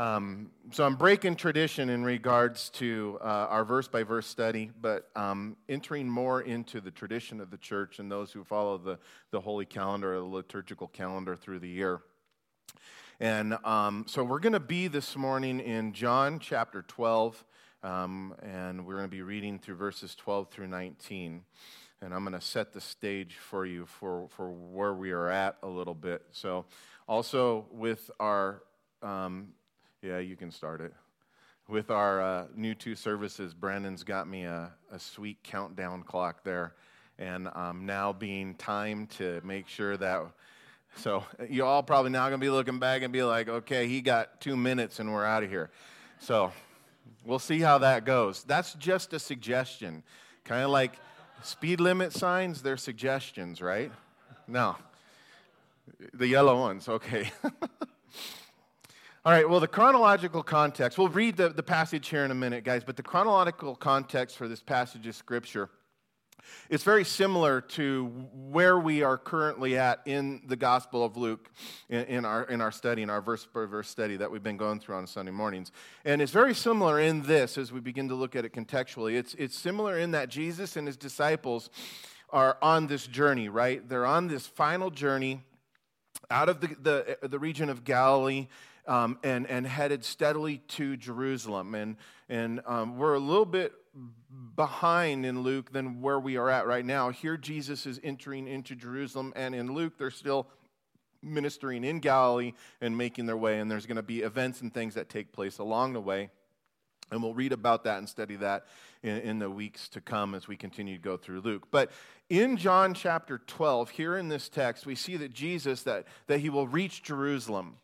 Um, so I'm breaking tradition in regards to uh, our verse by verse study, but um, entering more into the tradition of the church and those who follow the, the holy calendar the liturgical calendar through the year. And um, so we're going to be this morning in John chapter 12, um, and we're going to be reading through verses 12 through 19. And I'm going to set the stage for you for, for where we are at a little bit. So, also with our um, yeah, you can start it. With our uh, new two services, Brandon's got me a, a sweet countdown clock there. And I'm now being timed to make sure that. So you all probably now to be looking back and be like, okay, he got two minutes and we're out of here. So we'll see how that goes. That's just a suggestion. Kind of like speed limit signs, they're suggestions, right? No. The yellow ones, okay. All right, well, the chronological context, we'll read the, the passage here in a minute, guys, but the chronological context for this passage of Scripture is very similar to where we are currently at in the Gospel of Luke in, in, our, in our study, in our verse by verse study that we've been going through on Sunday mornings. And it's very similar in this as we begin to look at it contextually. It's, it's similar in that Jesus and his disciples are on this journey, right? They're on this final journey out of the, the, the region of Galilee um, and, and headed steadily to Jerusalem. And, and um, we're a little bit behind in Luke than where we are at right now. Here, Jesus is entering into Jerusalem, and in Luke, they're still ministering in Galilee and making their way, and there's going to be events and things that take place along the way. And we'll read about that and study that in, in, the weeks to come as we continue to go through Luke. But in John chapter 12, here in this text, we see that Jesus, that, that he will reach Jerusalem.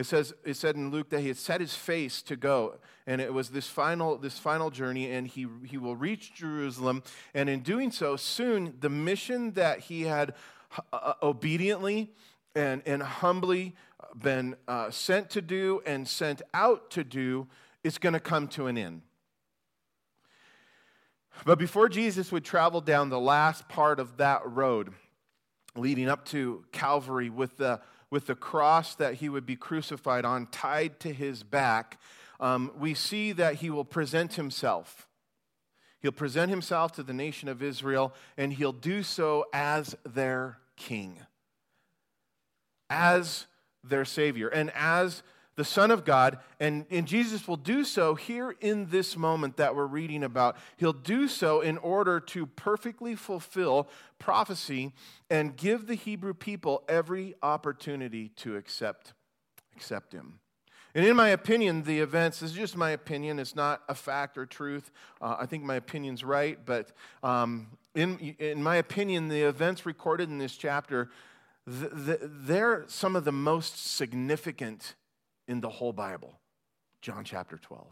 It says it said in Luke that he had set his face to go, and it was this final this final journey, and he he will reach Jerusalem, and in doing so, soon the mission that he had uh, uh obediently and and humbly been uh, sent to do and sent out to do is going to come to an end. But before Jesus would travel down the last part of that road, leading up to Calvary with the with the cross that he would be crucified on tied to his back, um, we see that he will present himself. He'll present himself to the nation of Israel, and he'll do so as their king, as their Savior, and as the Son of God, and, and Jesus will do so here in this moment that we're reading about. He'll do so in order to perfectly fulfill prophecy and give the Hebrew people every opportunity to accept, accept Him. And in my opinion, the events, this is just my opinion, it's not a fact or truth. Uh, I think my opinion's right, but um, in, in my opinion, the events recorded in this chapter, they're some of the most significant in the whole Bible, John chapter 12.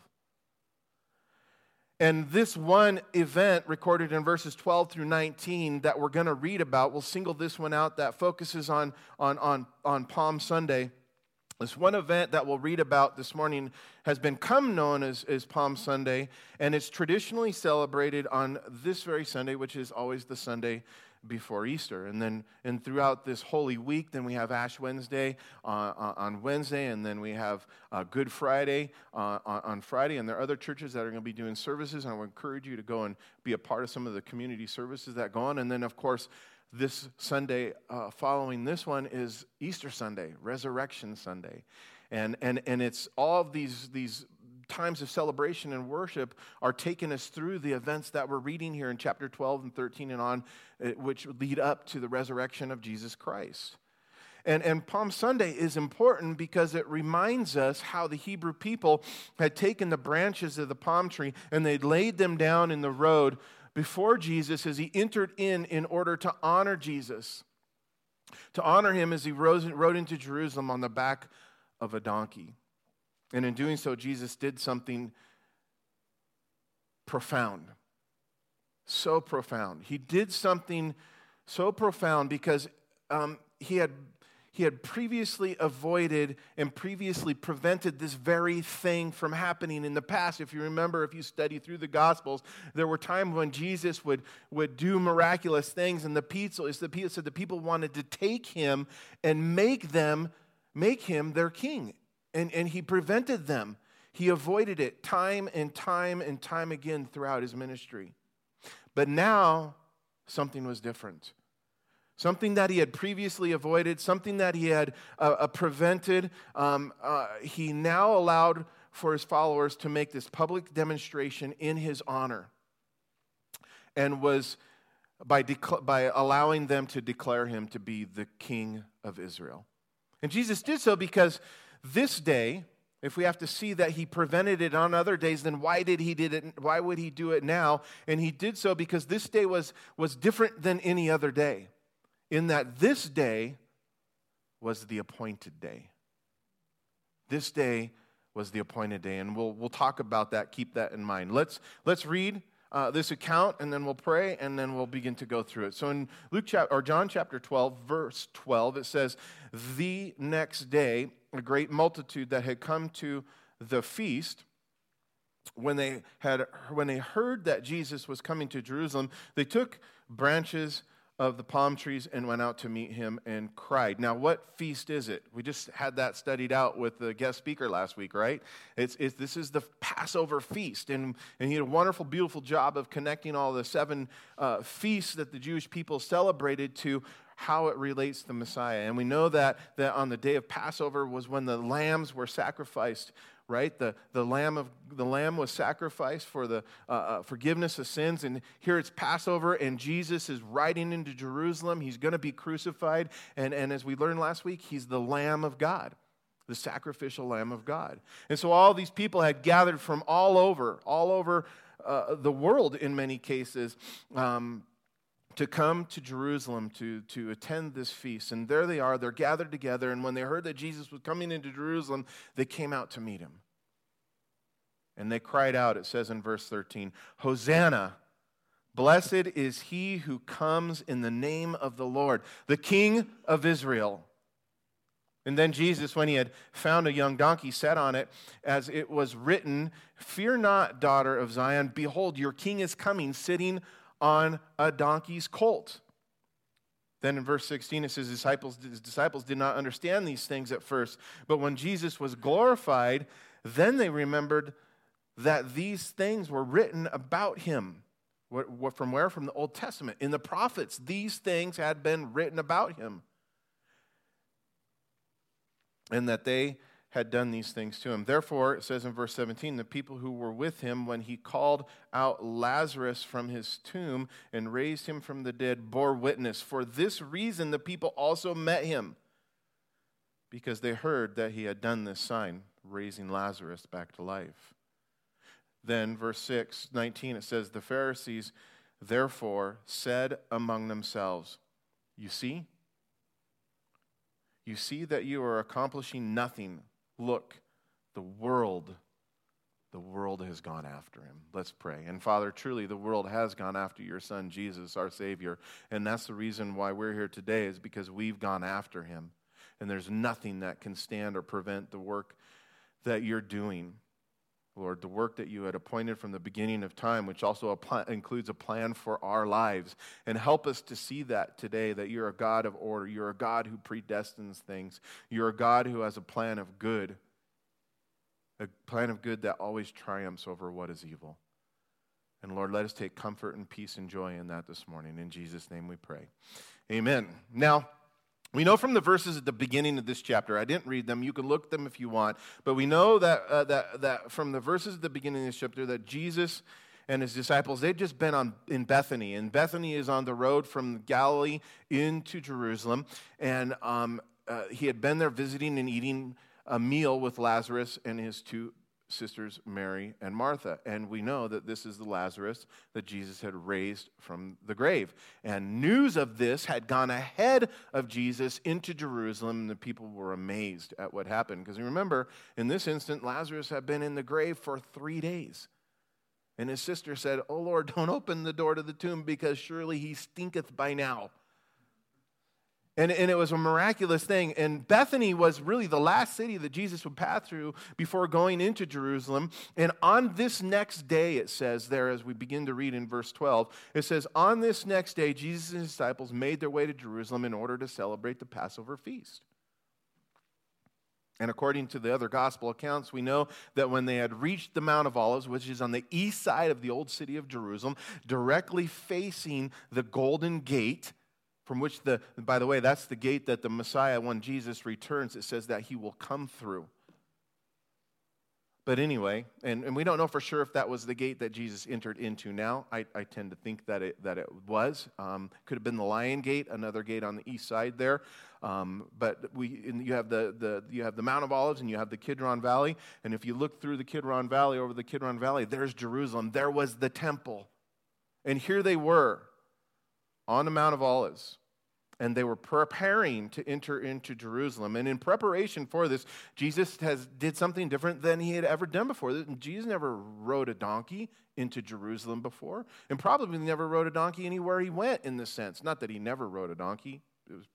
And this one event recorded in verses 12 through 19 that we're going to read about, we'll single this one out that focuses on, on, on, on Palm Sunday. This one event that we'll read about this morning has become known as, as Palm Sunday, and it's traditionally celebrated on this very Sunday, which is always the Sunday before Easter. And then and throughout this Holy Week, then we have Ash Wednesday uh, on Wednesday, and then we have uh, Good Friday uh, on Friday. And there are other churches that are going to be doing services, and I would encourage you to go and be a part of some of the community services that go on. And then, of course, this Sunday uh, following this one is Easter Sunday, Resurrection Sunday. And, and, and it's all of these, these times of celebration and worship are taking us through the events that we're reading here in chapter 12 and 13 and on, eh, which lead up to the resurrection of Jesus Christ. And, and Palm Sunday is important because it reminds us how the Hebrew people had taken the branches of the palm tree and they'd laid them down in the road before Jesus as he entered in in order to honor Jesus, to honor him as he rose, rode into Jerusalem on the back of a donkey. And in doing so, Jesus did something profound. So profound. He did something so profound because um, he, had, he had previously avoided and previously prevented this very thing from happening in the past. If you remember, if you study through the Gospels, there were times when Jesus would, would do miraculous things, and the people, the people said the people wanted to take him and make them make him their king And, and he prevented them. He avoided it time and time and time again throughout his ministry. But now, something was different. Something that he had previously avoided, something that he had uh, uh, prevented, um, uh, he now allowed for his followers to make this public demonstration in his honor and was by, by allowing them to declare him to be the king of Israel. And Jesus did so because this day, if we have to see that he prevented it on other days, then why did he did it? Why would he do it now? And he did so because this day was, was different than any other day, in that this day was the appointed day. This day was the appointed day, and we'll, we'll talk about that. Keep that in mind. Let's, let's read uh, this account, and then we'll pray, and then we'll begin to go through it. So in Luke chapter or John chapter 12, verse 12, it says, "The next day, a great multitude that had come to the feast." When they, had, when they heard that Jesus was coming to Jerusalem, they took branches of the palm trees and went out to meet him and cried. Now, what feast is it? We just had that studied out with the guest speaker last week, right? It's, it's, this is the Passover feast. And, and he did a wonderful, beautiful job of connecting all the seven uh, feasts that the Jewish people celebrated to how it relates to Messiah. And we know that, that on the day of Passover was when the lambs were sacrificed right? The, the, lamb of, the lamb was sacrificed for the uh, uh, forgiveness of sins. And here it's Passover, and Jesus is riding into Jerusalem. He's going to be crucified. And, and as we learned last week, he's the Lamb of God, the sacrificial Lamb of God. And so all these people had gathered from all over, all over uh, the world in many cases. Um, to come to Jerusalem to, to attend this feast. And there they are, they're gathered together. And when they heard that Jesus was coming into Jerusalem, they came out to meet him. And they cried out, it says in verse 13, Hosanna! Blessed is he who comes in the name of the Lord, the King of Israel. And then Jesus, when he had found a young donkey, sat on it, as it was written, Fear not, daughter of Zion, behold, your king is coming, sitting on a donkey's colt. Then in verse 16, it says, disciples, His disciples did not understand these things at first, but when Jesus was glorified, then they remembered that these things were written about him. What, what, from where? From the Old Testament. In the prophets, these things had been written about him. And that they had done these things to him. Therefore, it says in verse 17, the people who were with him when he called out Lazarus from his tomb and raised him from the dead bore witness. For this reason, the people also met him because they heard that he had done this sign, raising Lazarus back to life. Then, verse 6, 19, it says, The Pharisees therefore said among themselves, You see, you see that you are accomplishing nothing Look, the world, the world has gone after him. Let's pray. And Father, truly, the world has gone after your Son, Jesus, our Savior. And that's the reason why we're here today, is because we've gone after him. And there's nothing that can stand or prevent the work that you're doing. Lord, the work that you had appointed from the beginning of time, which also includes a plan for our lives. And help us to see that today that you're a God of order. You're a God who predestines things. You're a God who has a plan of good, a plan of good that always triumphs over what is evil. And Lord, let us take comfort and peace and joy in that this morning. In Jesus' name we pray. Amen. Now, we know from the verses at the beginning of this chapter, I didn't read them, you can look them if you want, but we know that, uh, that, that from the verses at the beginning of this chapter that Jesus and his disciples, they'd just been on, in Bethany. And Bethany is on the road from Galilee into Jerusalem. And um, uh, he had been there visiting and eating a meal with Lazarus and his two sisters Mary and Martha. And we know that this is the Lazarus that Jesus had raised from the grave. And news of this had gone ahead of Jesus into Jerusalem, and the people were amazed at what happened. Because remember, in this instant, Lazarus had been in the grave for three days. And his sister said, Oh Lord, don't open the door to the tomb because surely he stinketh by now. And, and it was a miraculous thing. And Bethany was really the last city that Jesus would pass through before going into Jerusalem. And on this next day, it says there, as we begin to read in verse 12, it says, On this next day, Jesus and his disciples made their way to Jerusalem in order to celebrate the Passover feast. And according to the other gospel accounts, we know that when they had reached the Mount of Olives, which is on the east side of the old city of Jerusalem, directly facing the Golden Gate, from which the, by the way, that's the gate that the Messiah, when Jesus returns, it says that he will come through. But anyway, and, and we don't know for sure if that was the gate that Jesus entered into now. I, I tend to think that it, that it was. Um, could have been the Lion Gate, another gate on the east side there. Um, but we, you, have the, the, you have the Mount of Olives and you have the Kidron Valley. And if you look through the Kidron Valley, over the Kidron Valley, there's Jerusalem. There was the temple. And here they were on the Mount of Olives and they were preparing to enter into Jerusalem. And in preparation for this, Jesus has did something different than he had ever done before. Jesus never rode a donkey into Jerusalem before, and probably never rode a donkey anywhere he went in this sense. Not that he never rode a donkey, it was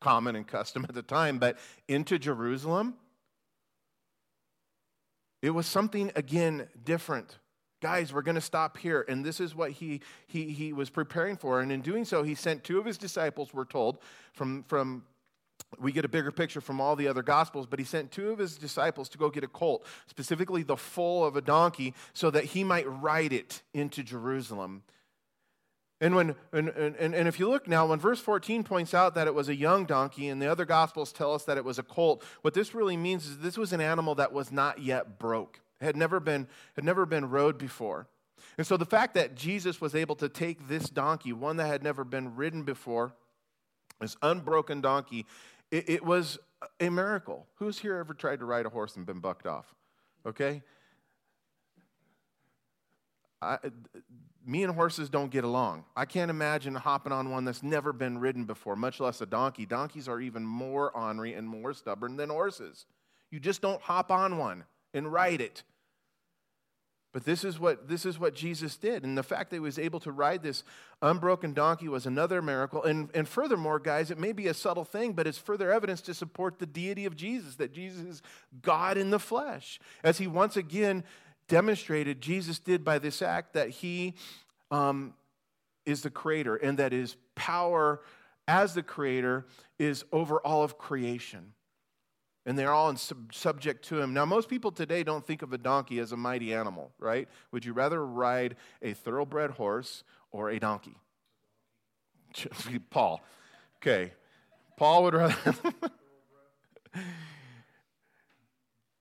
common and custom at the time, but into Jerusalem, it was something again different guys we're going to stop here. And this is what he, he, he was preparing for. And in doing so he sent two of his disciples we're told from, from we get a bigger picture from all the other gospels but he sent two of his disciples to go get a colt specifically the foal of a donkey so that he might ride it into jerusalem. And, when, and, and, and if you look now, when verse 14 points out that it was a young donkey, and the other gospels tell us that it was a colt, what this really means is this was an animal that was not yet broke had never been, had never been rode before. And so the fact that Jesus was able to take this donkey, one that had never been ridden before, this unbroken donkey, it, it was a miracle. Who's here ever tried to ride a horse and been bucked off? Okay? I, me and horses don't get along. I can't imagine hopping on one that's never been ridden before, much less a donkey. Donkeys are even more ornery and more stubborn than horses. You just don't hop on one and ride it. But this is what this is what Jesus did. And the fact that he was able to ride this unbroken donkey was another miracle. And, and furthermore, guys, it may be a subtle thing, but it's further evidence to support the deity of Jesus, that Jesus is God in the flesh. As he once again demonstrated, Jesus did by this act that he um, is the creator and that his power as the creator is over all of creation and they're all sub- subject to him. Now, most people today don't think of a donkey as a mighty animal, right? Would you rather ride a thoroughbred horse or a donkey? Paul. Okay. Paul would rather.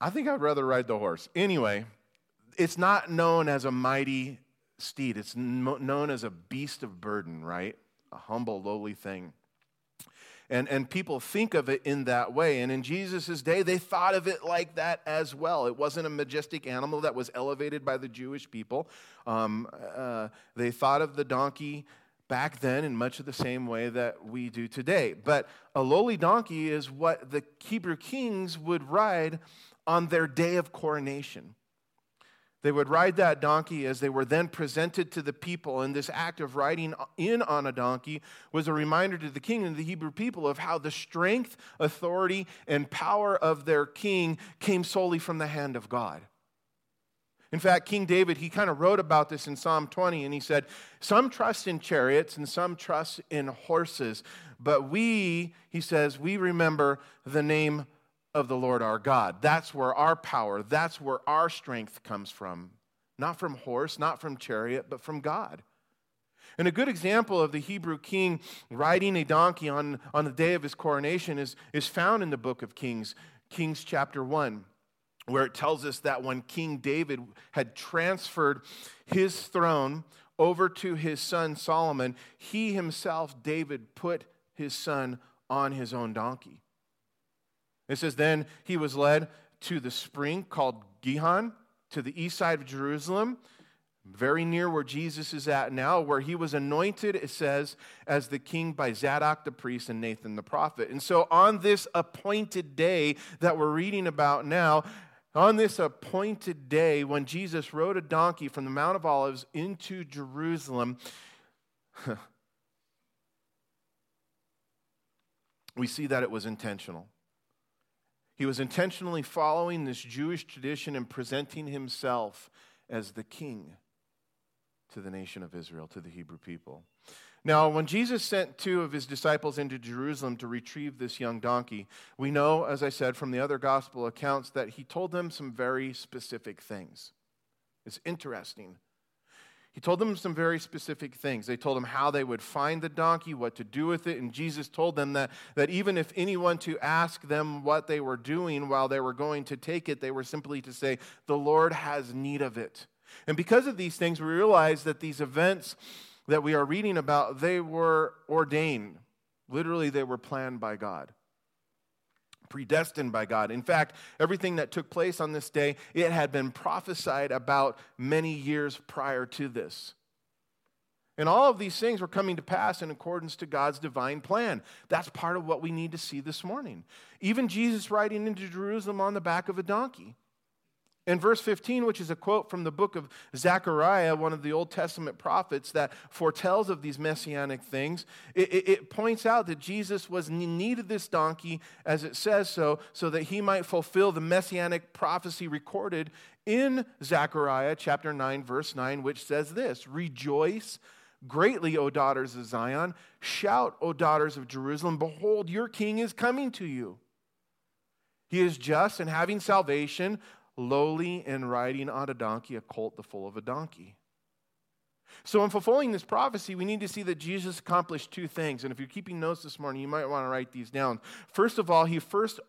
I think I'd rather ride the horse. Anyway, it's not known as a mighty steed, it's known as a beast of burden, right? A humble, lowly thing. And, and people think of it in that way. And in Jesus' day, they thought of it like that as well. It wasn't a majestic animal that was elevated by the Jewish people. Um, uh, they thought of the donkey back then in much of the same way that we do today. But a lowly donkey is what the Hebrew kings would ride on their day of coronation. They would ride that donkey as they were then presented to the people. And this act of riding in on a donkey was a reminder to the king and the Hebrew people of how the strength, authority, and power of their king came solely from the hand of God. In fact, King David, he kind of wrote about this in Psalm 20, and he said, Some trust in chariots and some trust in horses, but we, he says, we remember the name of the Lord our God. That's where our power, that's where our strength comes from. Not from horse, not from chariot, but from God. And a good example of the Hebrew king riding a donkey on, on the day of his coronation is, is found in the book of Kings, Kings chapter 1, where it tells us that when King David had transferred his throne over to his son Solomon, he himself, David, put his son on his own donkey. It says, Then he was led to the spring called Gihon to the east side of Jerusalem, very near where Jesus is at now, where he was anointed, it says, as the king by Zadok the priest and Nathan the prophet. And so on this appointed day that we're reading about now, on this appointed day when Jesus rode a donkey from the Mount of Olives into Jerusalem, we see that it was intentional. He was intentionally following this Jewish tradition and presenting himself as the king to the nation of Israel, to the Hebrew people. Now, when Jesus sent two of his disciples into Jerusalem to retrieve this young donkey, we know, as I said from the other gospel accounts, that he told them some very specific things. It's interesting. He told them some very specific things. They told him how they would find the donkey, what to do with it, and Jesus told them that, that even if anyone to ask them what they were doing while they were going to take it, they were simply to say, The Lord has need of it. And because of these things, we realize that these events that we are reading about, they were ordained. Literally, they were planned by God, predestined by God. In fact, everything that took place on this day, it had been prophesied about many years prior to this. And all of these things were coming to pass in accordance to God's divine plan. That's part of what we need to see this morning. Even Jesus riding into Jerusalem on the back of a donkey. In verse 15, which is a quote from the book of Zechariah, one of the Old Testament prophets that foretells of these messianic things, it, it, it, points out that Jesus was in need of this donkey, as it says so, so that he might fulfill the messianic prophecy recorded in Zechariah chapter 9, verse 9, which says this Rejoice greatly, O daughters of Zion. Shout, O daughters of Jerusalem. Behold, your king is coming to you. He is just and having salvation, lowly and riding on a donkey, a colt the foal of a donkey. So, in fulfilling this prophecy, we need to see that Jesus accomplished two things. And if you're keeping notes this morning, you might want to write these down. First of all, he first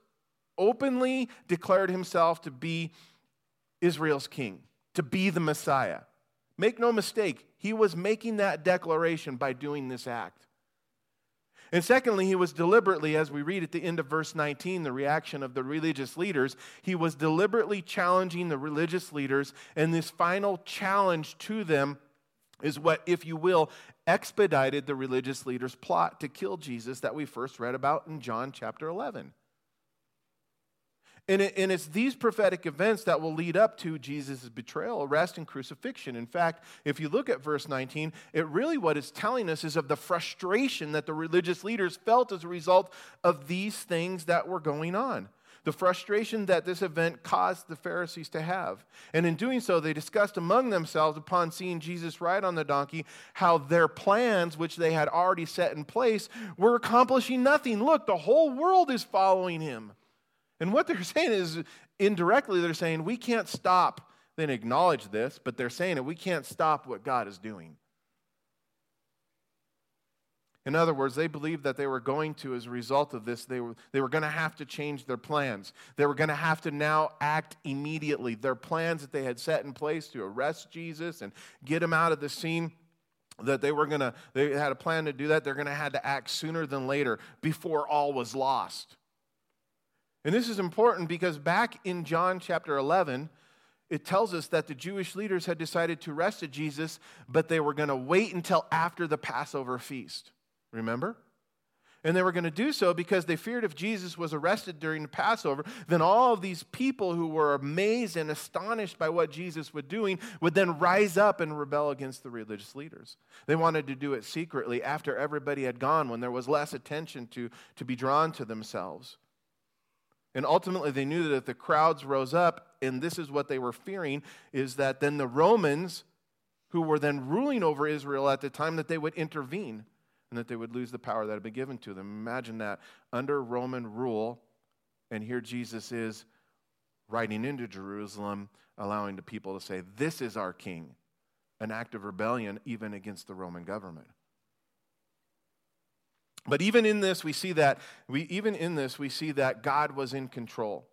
openly declared himself to be Israel's king, to be the Messiah. Make no mistake, he was making that declaration by doing this act. And secondly, he was deliberately, as we read at the end of verse 19, the reaction of the religious leaders, he was deliberately challenging the religious leaders. And this final challenge to them is what, if you will, expedited the religious leaders' plot to kill Jesus that we first read about in John chapter 11. And, it, and it's these prophetic events that will lead up to Jesus' betrayal, arrest, and crucifixion. In fact, if you look at verse 19, it really what it's telling us is of the frustration that the religious leaders felt as a result of these things that were going on. The frustration that this event caused the Pharisees to have. And in doing so, they discussed among themselves, upon seeing Jesus ride on the donkey, how their plans, which they had already set in place, were accomplishing nothing. Look, the whole world is following him. And what they're saying is indirectly, they're saying, we can't stop. They acknowledge this, but they're saying that we can't stop what God is doing. In other words, they believed that they were going to, as a result of this, they were, they were going to have to change their plans. They were going to have to now act immediately. Their plans that they had set in place to arrest Jesus and get him out of the scene, that they were going to, they had a plan to do that. They're going to have to act sooner than later before all was lost. And this is important because back in John chapter 11, it tells us that the Jewish leaders had decided to arrest Jesus, but they were going to wait until after the Passover feast. Remember? And they were going to do so because they feared if Jesus was arrested during the Passover, then all of these people who were amazed and astonished by what Jesus was doing would then rise up and rebel against the religious leaders. They wanted to do it secretly after everybody had gone, when there was less attention to, to be drawn to themselves. And ultimately, they knew that if the crowds rose up, and this is what they were fearing, is that then the Romans, who were then ruling over Israel at the time, that they would intervene and that they would lose the power that had been given to them. Imagine that under Roman rule, and here Jesus is riding into Jerusalem, allowing the people to say, This is our king, an act of rebellion even against the Roman government. But even in this, we see that, we, even in this, we see that God was in control.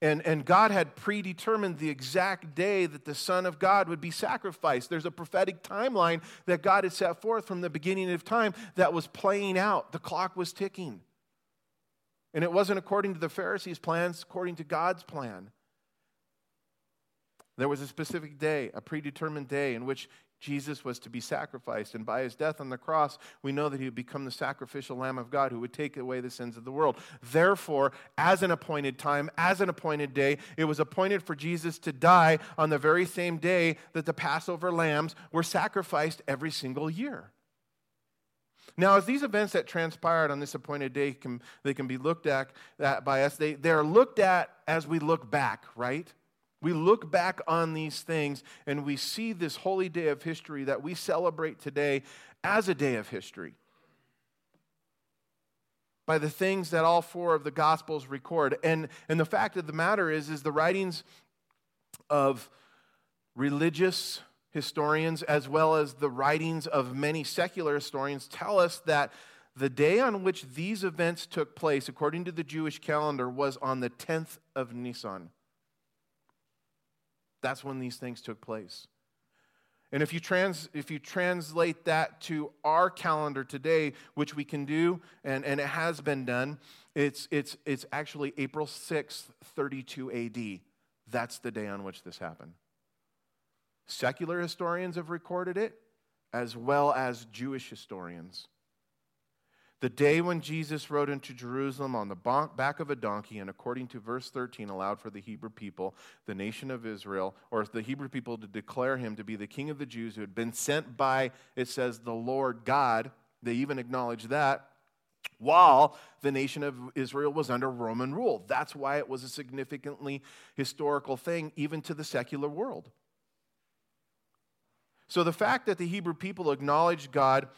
And, and God had predetermined the exact day that the Son of God would be sacrificed. There's a prophetic timeline that God had set forth from the beginning of time that was playing out. The clock was ticking. And it wasn't according to the Pharisees' plans, according to God's plan. There was a specific day, a predetermined day, in which Jesus was to be sacrificed. And by his death on the cross, we know that he would become the sacrificial Lamb of God who would take away the sins of the world. Therefore, as an appointed time, as an appointed day, it was appointed for Jesus to die on the very same day that the Passover lambs were sacrificed every single year. Now, as these events that transpired on this appointed day can, they can be looked at, by us, they, they're looked at as we look back, right? We look back on these things and we see this holy day of history that we celebrate today as a day of history. By the things that all four of the gospels record. And, and the fact of the matter is is the writings of religious historians as well as the writings of many secular historians tell us that the day on which these events took place according to the jewish calendar was on the 10th of nisan that's when these things took place and if you, trans, if you translate that to our calendar today, which we can do, and, and it has been done, it's, it's, it's actually April 6th, 32 AD. That's the day on which this happened. Secular historians have recorded it, as well as Jewish historians. The day when Jesus rode into Jerusalem on the back of a donkey, and according to verse 13, allowed for the Hebrew people, the nation of Israel, or the Hebrew people to declare him to be the king of the Jews who had been sent by, it says, the Lord God. They even acknowledge that while the nation of Israel was under Roman rule. That's why it was a significantly historical thing, even to the secular world. So the fact that the Hebrew people acknowledged God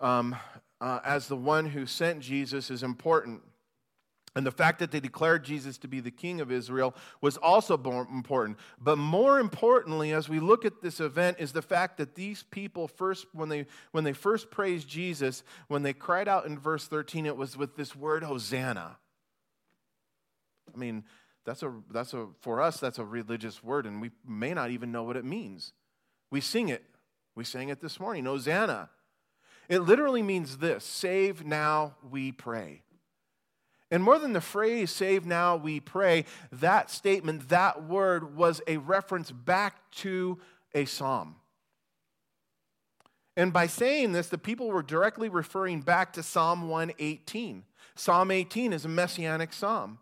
um, uh, as the one who sent Jesus is important. And the fact that they declared Jesus to be the king of Israel was also important. But more importantly, as we look at this event, is the fact that these people first, when they, when they first praised Jesus, when they cried out in verse 13, it was with this word, Hosanna. I mean, that's a, that's a, for us, that's a religious word, and we may not even know what it means. We sing it. We sang it this morning, Hosanna. It literally means this save now, we pray. And more than the phrase, save now, we pray, that statement, that word was a reference back to a psalm. And by saying this, the people were directly referring back to Psalm 118. Psalm 18 is a messianic psalm.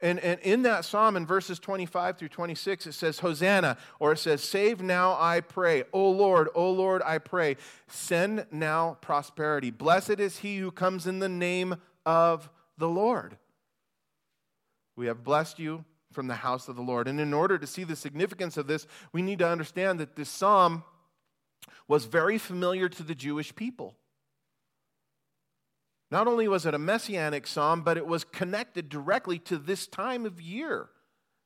And, and in that psalm, in verses 25 through 26, it says, Hosanna, or it says, Save now, I pray. O Lord, O Lord, I pray. Send now prosperity. Blessed is he who comes in the name of the Lord. We have blessed you from the house of the Lord. And in order to see the significance of this, we need to understand that this psalm was very familiar to the Jewish people. Not only was it a messianic psalm, but it was connected directly to this time of year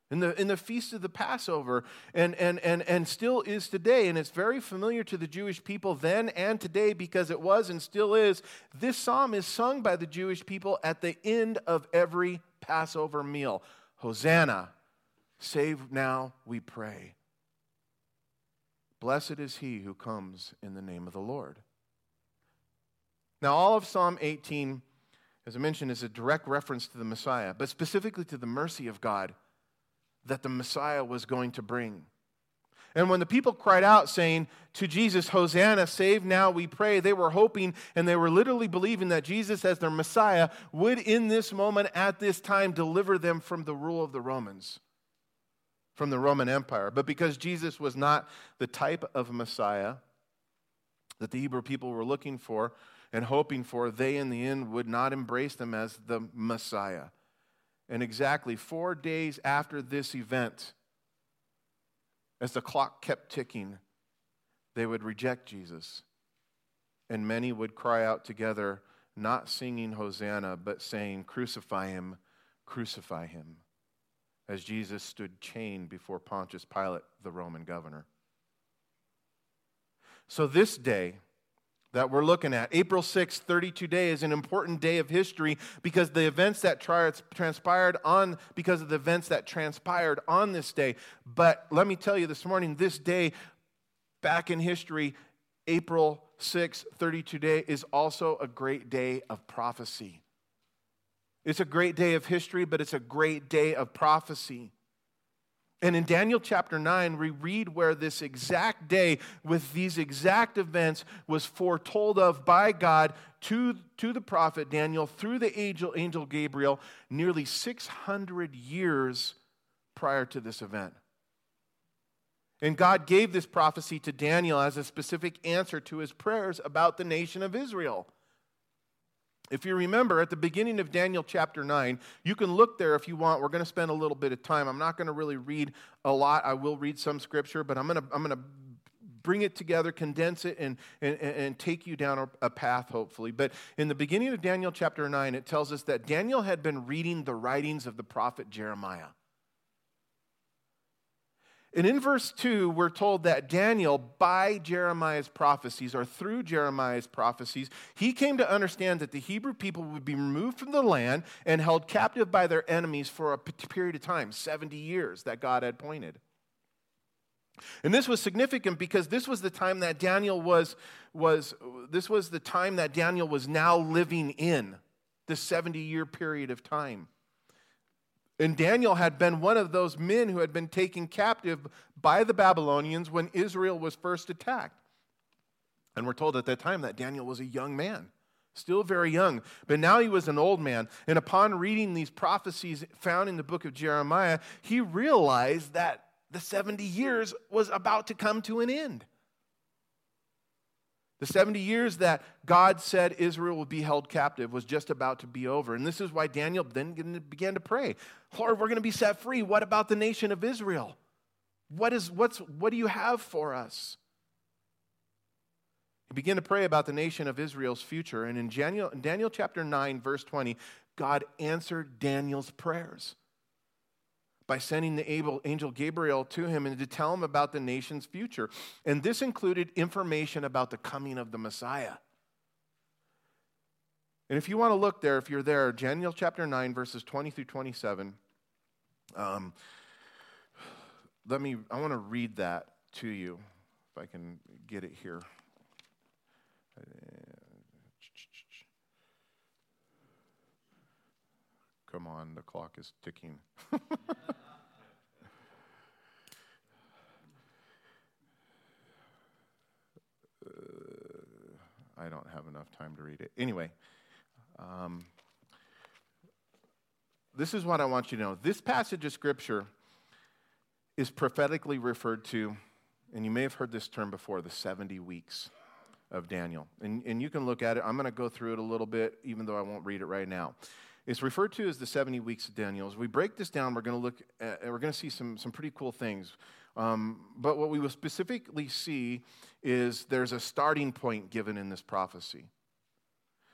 in the, in the feast of the Passover and, and, and, and still is today. And it's very familiar to the Jewish people then and today because it was and still is. This psalm is sung by the Jewish people at the end of every Passover meal Hosanna, save now, we pray. Blessed is he who comes in the name of the Lord. Now, all of Psalm 18, as I mentioned, is a direct reference to the Messiah, but specifically to the mercy of God that the Messiah was going to bring. And when the people cried out, saying to Jesus, Hosanna, save now, we pray, they were hoping and they were literally believing that Jesus, as their Messiah, would in this moment, at this time, deliver them from the rule of the Romans, from the Roman Empire. But because Jesus was not the type of Messiah that the Hebrew people were looking for, and hoping for, they in the end would not embrace them as the Messiah. And exactly four days after this event, as the clock kept ticking, they would reject Jesus. And many would cry out together, not singing Hosanna, but saying, Crucify him, crucify him, as Jesus stood chained before Pontius Pilate, the Roman governor. So this day, that we're looking at. April 6th, 32 AD, is an important day of history because the events that transpired on, because of the events that transpired on this day. But let me tell you this morning, this day back in history, April 6th, 32 AD, is also a great day of prophecy. It's a great day of history, but it's a great day of prophecy. And in Daniel chapter 9, we read where this exact day with these exact events was foretold of by God to, to the prophet Daniel through the angel, angel Gabriel nearly 600 years prior to this event. And God gave this prophecy to Daniel as a specific answer to his prayers about the nation of Israel. If you remember at the beginning of Daniel chapter 9, you can look there if you want. We're going to spend a little bit of time. I'm not going to really read a lot. I will read some scripture, but I'm going to, I'm going to bring it together, condense it, and, and, and take you down a, path, hopefully. But in the beginning of Daniel chapter 9, it tells us that Daniel had been reading the writings of the prophet Jeremiah. And in verse 2, we're told that Daniel, by Jeremiah's prophecies or through Jeremiah's prophecies, he came to understand that the Hebrew people would be removed from the land and held captive by their enemies for a period of time 70 years that God had pointed. And this was significant because this was the time that Daniel was, was this was the time that Daniel was now living in, the 70 year period of time. And Daniel had been one of those men who had been taken captive by the Babylonians when Israel was first attacked. And we're told at that time that Daniel was a young man, still very young, but now he was an old man. And upon reading these prophecies found in the book of Jeremiah, he realized that the 70 years was about to come to an end. The 70 years that God said Israel would be held captive was just about to be over. And this is why Daniel then began to pray Lord, we're going to be set free. What about the nation of Israel? What, is, what's, what do you have for us? He began to pray about the nation of Israel's future. And in Daniel, in Daniel chapter 9, verse 20, God answered Daniel's prayers by sending the angel Gabriel to him and to tell him about the nation's future. And this included information about the coming of the Messiah. And if you want to look there, if you're there, Daniel chapter 9, verses 20 through 27, um, let me, I want to read that to you, if I can get it here. Come on, the clock is ticking. uh, I don't have enough time to read it. Anyway, um, this is what I want you to know. This passage of Scripture is prophetically referred to, and you may have heard this term before the 70 weeks of Daniel. And, and you can look at it. I'm going to go through it a little bit, even though I won't read it right now. It's referred to as the 70 weeks of Daniel. As we break this down, we're going to look at, we're going to see some, some pretty cool things. Um, but what we will specifically see is there's a starting point given in this prophecy.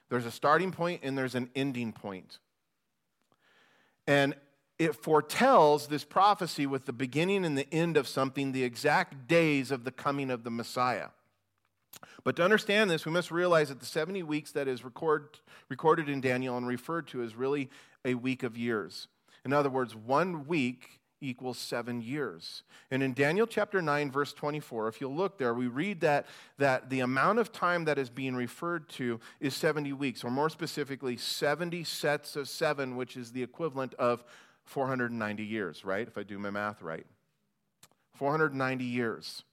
There's a starting point and there's an ending point. And it foretells this prophecy with the beginning and the end of something, the exact days of the coming of the Messiah. But to understand this, we must realize that the 70 weeks that is record, recorded in Daniel and referred to is really a week of years. In other words, one week equals seven years. And in Daniel chapter 9, verse 24, if you'll look there, we read that, that the amount of time that is being referred to is 70 weeks, or more specifically, 70 sets of seven, which is the equivalent of 490 years, right? If I do my math right. 490 years.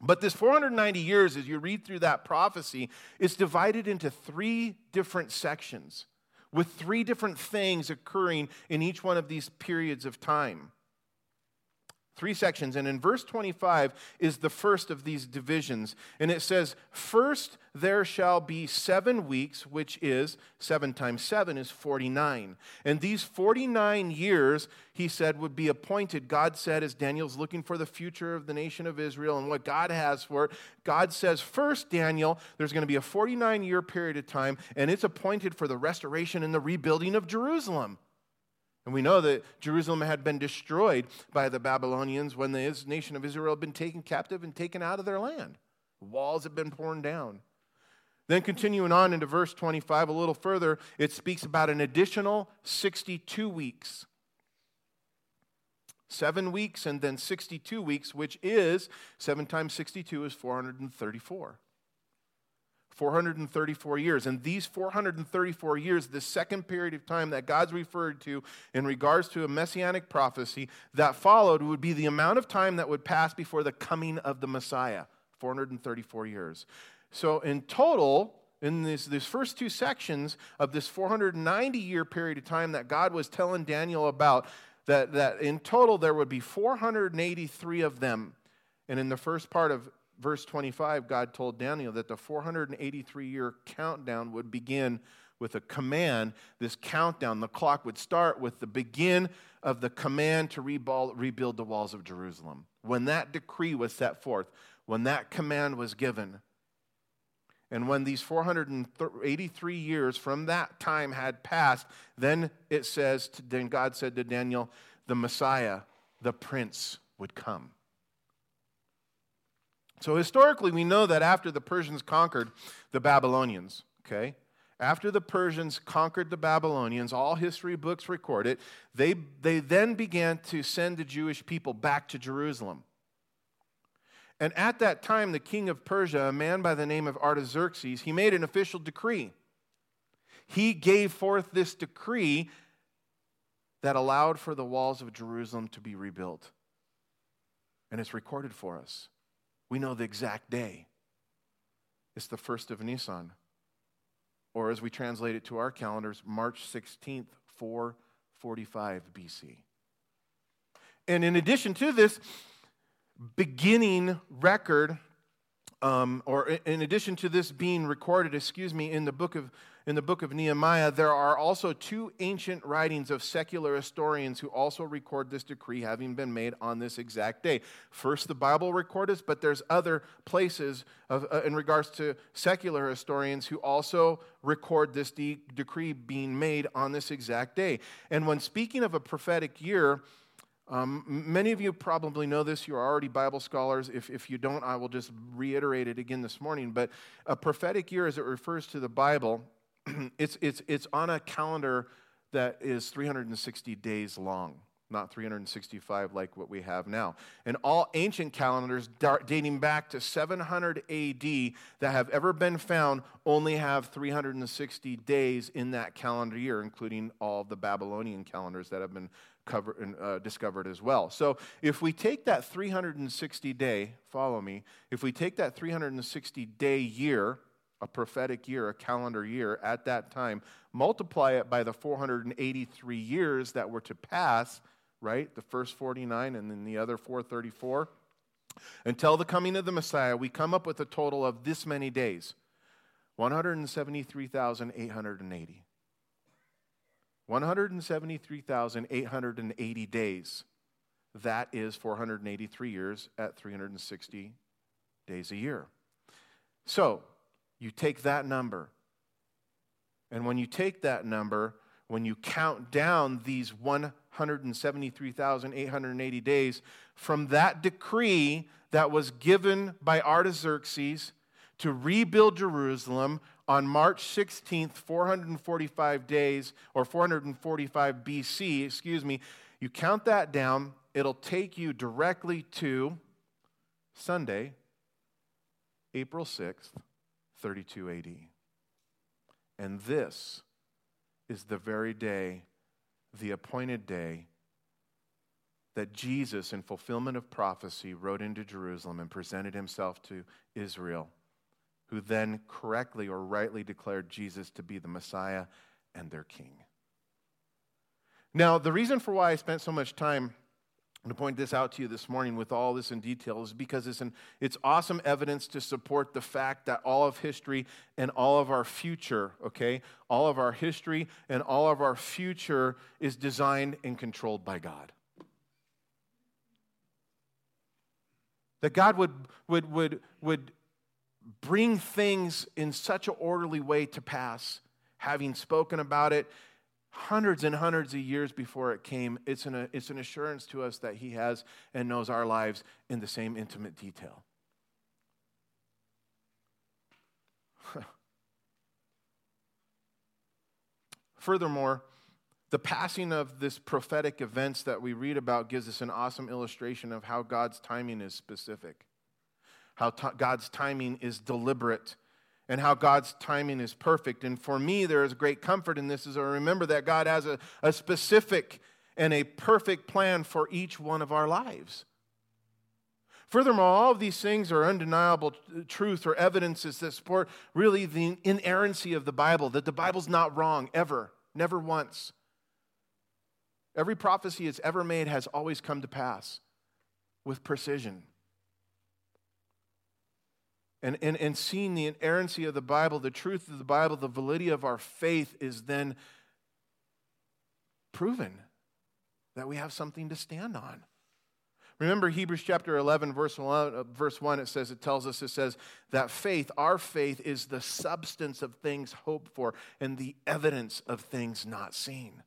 But this 490 years, as you read through that prophecy, is divided into three different sections with three different things occurring in each one of these periods of time. Three sections. And in verse 25 is the first of these divisions. And it says, First there shall be seven weeks, which is seven times seven is 49. And these 49 years, he said, would be appointed. God said, as Daniel's looking for the future of the nation of Israel and what God has for it, God says, First, Daniel, there's going to be a 49 year period of time, and it's appointed for the restoration and the rebuilding of Jerusalem. And we know that Jerusalem had been destroyed by the Babylonians when the nation of Israel had been taken captive and taken out of their land. Walls had been torn down. Then, continuing on into verse 25, a little further, it speaks about an additional 62 weeks. Seven weeks and then 62 weeks, which is, seven times 62 is 434. 434 years. And these 434 years, the second period of time that God's referred to in regards to a messianic prophecy that followed would be the amount of time that would pass before the coming of the Messiah 434 years. So, in total, in these, these first two sections of this 490 year period of time that God was telling Daniel about, that, that in total there would be 483 of them. And in the first part of verse 25, God told Daniel that the 483 year countdown would begin with a command, this countdown. The clock would start with the begin of the command to rebuild the walls of Jerusalem. When that decree was set forth, when that command was given, and when these 483 years from that time had passed, then it says, then God said to Daniel, the Messiah, the Prince, would come. So historically, we know that after the Persians conquered the Babylonians, okay, after the Persians conquered the Babylonians, all history books record it, they, they then began to send the Jewish people back to Jerusalem. And at that time, the king of Persia, a man by the name of Artaxerxes, he made an official decree. He gave forth this decree that allowed for the walls of Jerusalem to be rebuilt. And it's recorded for us. We know the exact day. It's the first of Nisan. Or as we translate it to our calendars, March 16th, 445 BC. And in addition to this, beginning record, um, or in addition to this being recorded, excuse me, in the book of in the book of Nehemiah, there are also two ancient writings of secular historians who also record this decree having been made on this exact day. First, the Bible records, but there's other places of, uh, in regards to secular historians who also record this de- decree being made on this exact day. And when speaking of a prophetic year, um, many of you probably know this. You're already Bible scholars. If, if you don't, I will just reiterate it again this morning. But a prophetic year, as it refers to the Bible, it's, it's, it's on a calendar that is 360 days long, not 365 like what we have now. And all ancient calendars dating back to 700 AD that have ever been found only have 360 days in that calendar year, including all the Babylonian calendars that have been cover, uh, discovered as well. So if we take that 360 day, follow me, if we take that 360 day year, a prophetic year, a calendar year at that time, multiply it by the 483 years that were to pass, right? The first 49 and then the other 434. Until the coming of the Messiah, we come up with a total of this many days 173,880. 173,880 days. That is 483 years at 360 days a year. So, you take that number, and when you take that number, when you count down these 173,880 days from that decree that was given by Artaxerxes to rebuild Jerusalem on March 16th, 445 days, or 445 BC, excuse me, you count that down, it'll take you directly to Sunday, April 6th, 32 AD. And this is the very day, the appointed day, that Jesus, in fulfillment of prophecy, rode into Jerusalem and presented himself to Israel who then correctly or rightly declared Jesus to be the Messiah and their king. Now, the reason for why I spent so much time to point this out to you this morning with all this in detail is because it's, an, it's awesome evidence to support the fact that all of history and all of our future, okay, all of our history and all of our future is designed and controlled by God. That God would, would, would, would bring things in such an orderly way to pass, having spoken about it hundreds and hundreds of years before it came. It's an, it's an assurance to us that He has and knows our lives in the same intimate detail. Furthermore, the passing of this prophetic events that we read about gives us an awesome illustration of how God's timing is specific how t- God's timing is deliberate and how God's timing is perfect. And for me, there is great comfort in this as I remember that God has a, a specific and a perfect plan for each one of our lives. Furthermore, all of these things are undeniable truth or evidences that support really the inerrancy of the Bible, that the Bible's not wrong ever, never once. Every prophecy it's ever made has always come to pass with precision. And, and, and seeing the inerrancy of the Bible, the truth of the Bible, the validity of our faith is then proven that we have something to stand on. Remember Hebrews chapter 11, verse 1, uh, verse 1, it says, it tells us, it says that faith, our faith, is the substance of things hoped for and the evidence of things not seen.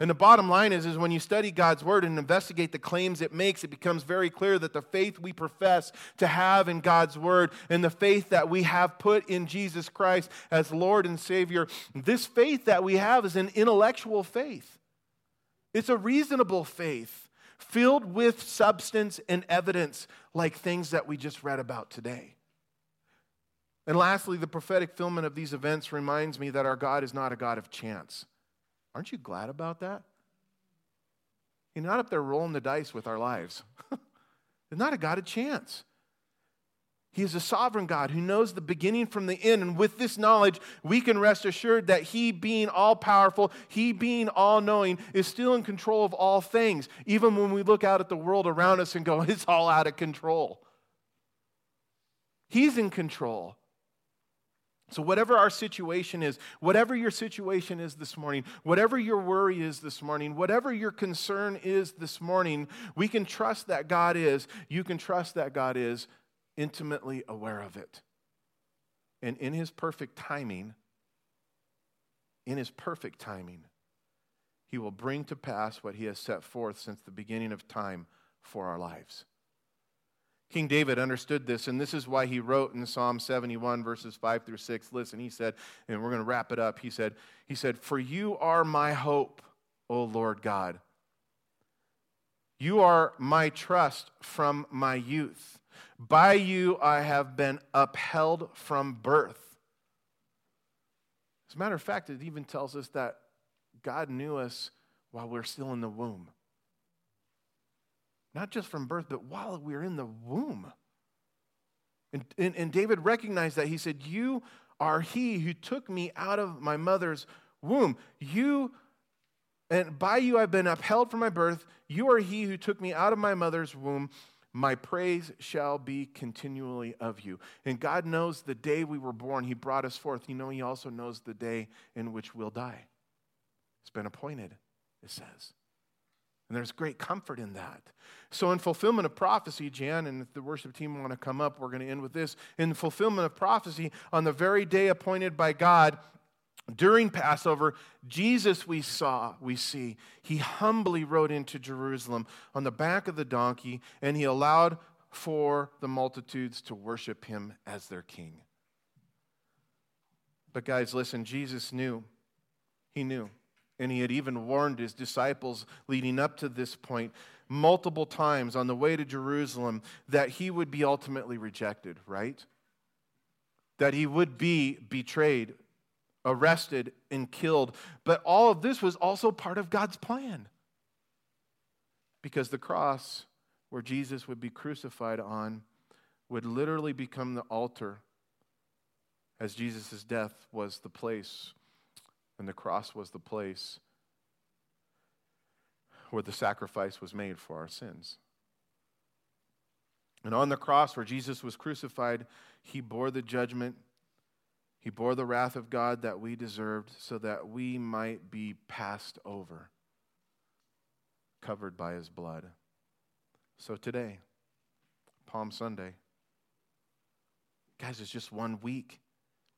And the bottom line is, is when you study God's word and investigate the claims it makes, it becomes very clear that the faith we profess to have in God's word and the faith that we have put in Jesus Christ as Lord and Savior, this faith that we have is an intellectual faith. It's a reasonable faith filled with substance and evidence, like things that we just read about today. And lastly, the prophetic fulfillment of these events reminds me that our God is not a God of chance. Aren't you glad about that? You're not up there rolling the dice with our lives. It's not a God of chance. He is a sovereign God who knows the beginning from the end. And with this knowledge, we can rest assured that He, being all powerful, He, being all knowing, is still in control of all things, even when we look out at the world around us and go, it's all out of control. He's in control. So, whatever our situation is, whatever your situation is this morning, whatever your worry is this morning, whatever your concern is this morning, we can trust that God is, you can trust that God is intimately aware of it. And in His perfect timing, in His perfect timing, He will bring to pass what He has set forth since the beginning of time for our lives. King David understood this, and this is why he wrote in Psalm 71, verses 5 through 6. Listen, he said, and we're going to wrap it up. He said, he said, For you are my hope, O Lord God. You are my trust from my youth. By you I have been upheld from birth. As a matter of fact, it even tells us that God knew us while we we're still in the womb. Not just from birth, but while we are in the womb. And, and, and David recognized that. He said, You are he who took me out of my mother's womb. You, and by you I've been upheld from my birth. You are he who took me out of my mother's womb. My praise shall be continually of you. And God knows the day we were born, He brought us forth. You know, He also knows the day in which we'll die. It's been appointed, it says. And there's great comfort in that. So, in fulfillment of prophecy, Jan, and if the worship team want to come up, we're going to end with this. In fulfillment of prophecy, on the very day appointed by God, during Passover, Jesus we saw, we see, he humbly rode into Jerusalem on the back of the donkey, and he allowed for the multitudes to worship him as their king. But, guys, listen, Jesus knew. He knew and he had even warned his disciples leading up to this point multiple times on the way to Jerusalem that he would be ultimately rejected, right? That he would be betrayed, arrested, and killed. But all of this was also part of God's plan. Because the cross where Jesus would be crucified on would literally become the altar, as Jesus' death was the place and the cross was the place where the sacrifice was made for our sins. And on the cross where Jesus was crucified, he bore the judgment, he bore the wrath of God that we deserved so that we might be passed over, covered by his blood. So today, Palm Sunday, guys, it's just one week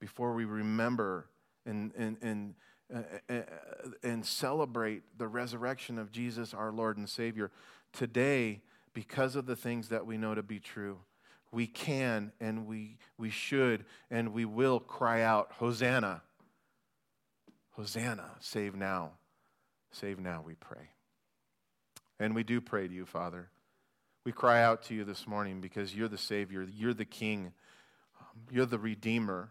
before we remember and, and, and and celebrate the resurrection of Jesus, our Lord and Savior. Today, because of the things that we know to be true, we can and we, we should and we will cry out, Hosanna! Hosanna! Save now. Save now, we pray. And we do pray to you, Father. We cry out to you this morning because you're the Savior, you're the King, um, you're the Redeemer,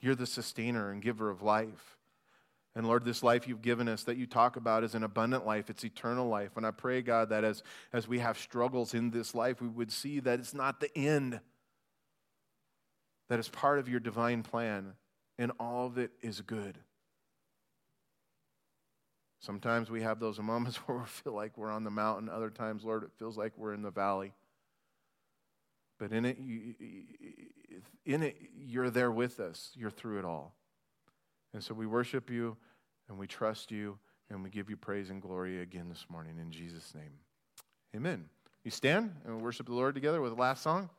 you're the sustainer and giver of life. And Lord, this life you've given us that you talk about is an abundant life, it's eternal life. And I pray, God, that as, as we have struggles in this life, we would see that it's not the end, that it's part of your divine plan, and all of it is good. Sometimes we have those moments where we feel like we're on the mountain, other times, Lord, it feels like we're in the valley. but in it, you, in it, you're there with us. You're through it all. And so we worship you and we trust you and we give you praise and glory again this morning in Jesus' name. Amen. You stand and worship the Lord together with the last song.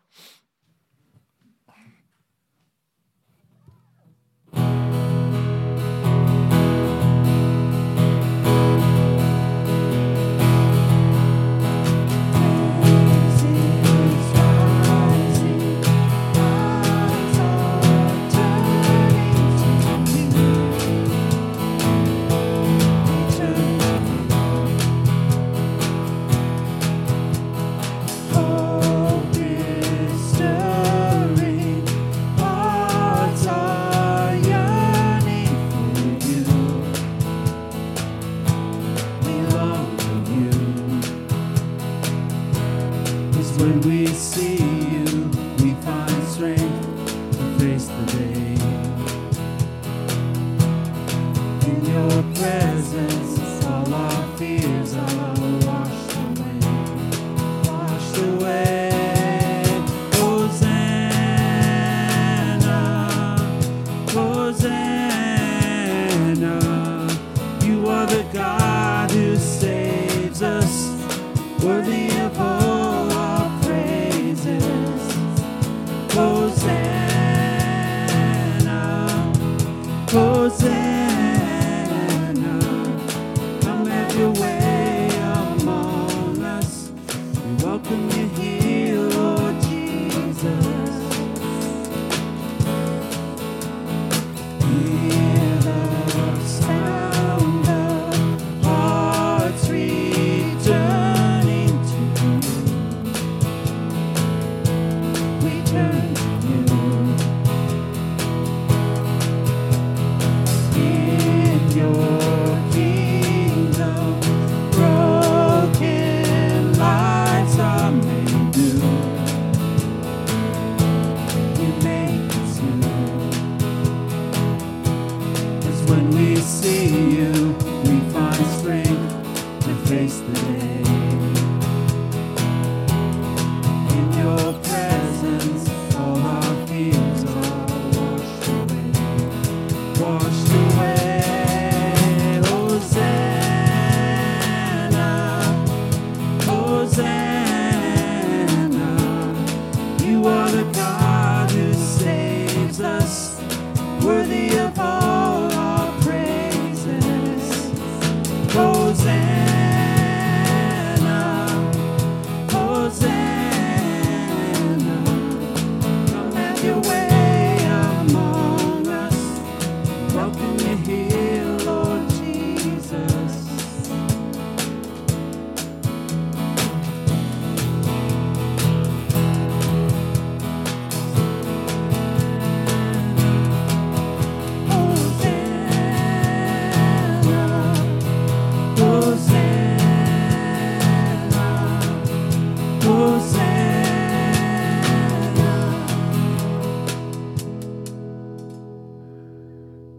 return.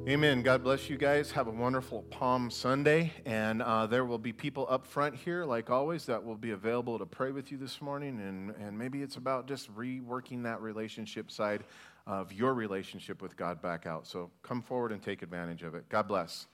Amen. God bless you guys. Have a wonderful Palm Sunday. And uh, there will be people up front here, like always, that will be available to pray with you this morning. And, and maybe it's about just reworking that relationship side of your relationship with God back out. So come forward and take advantage of it. God bless.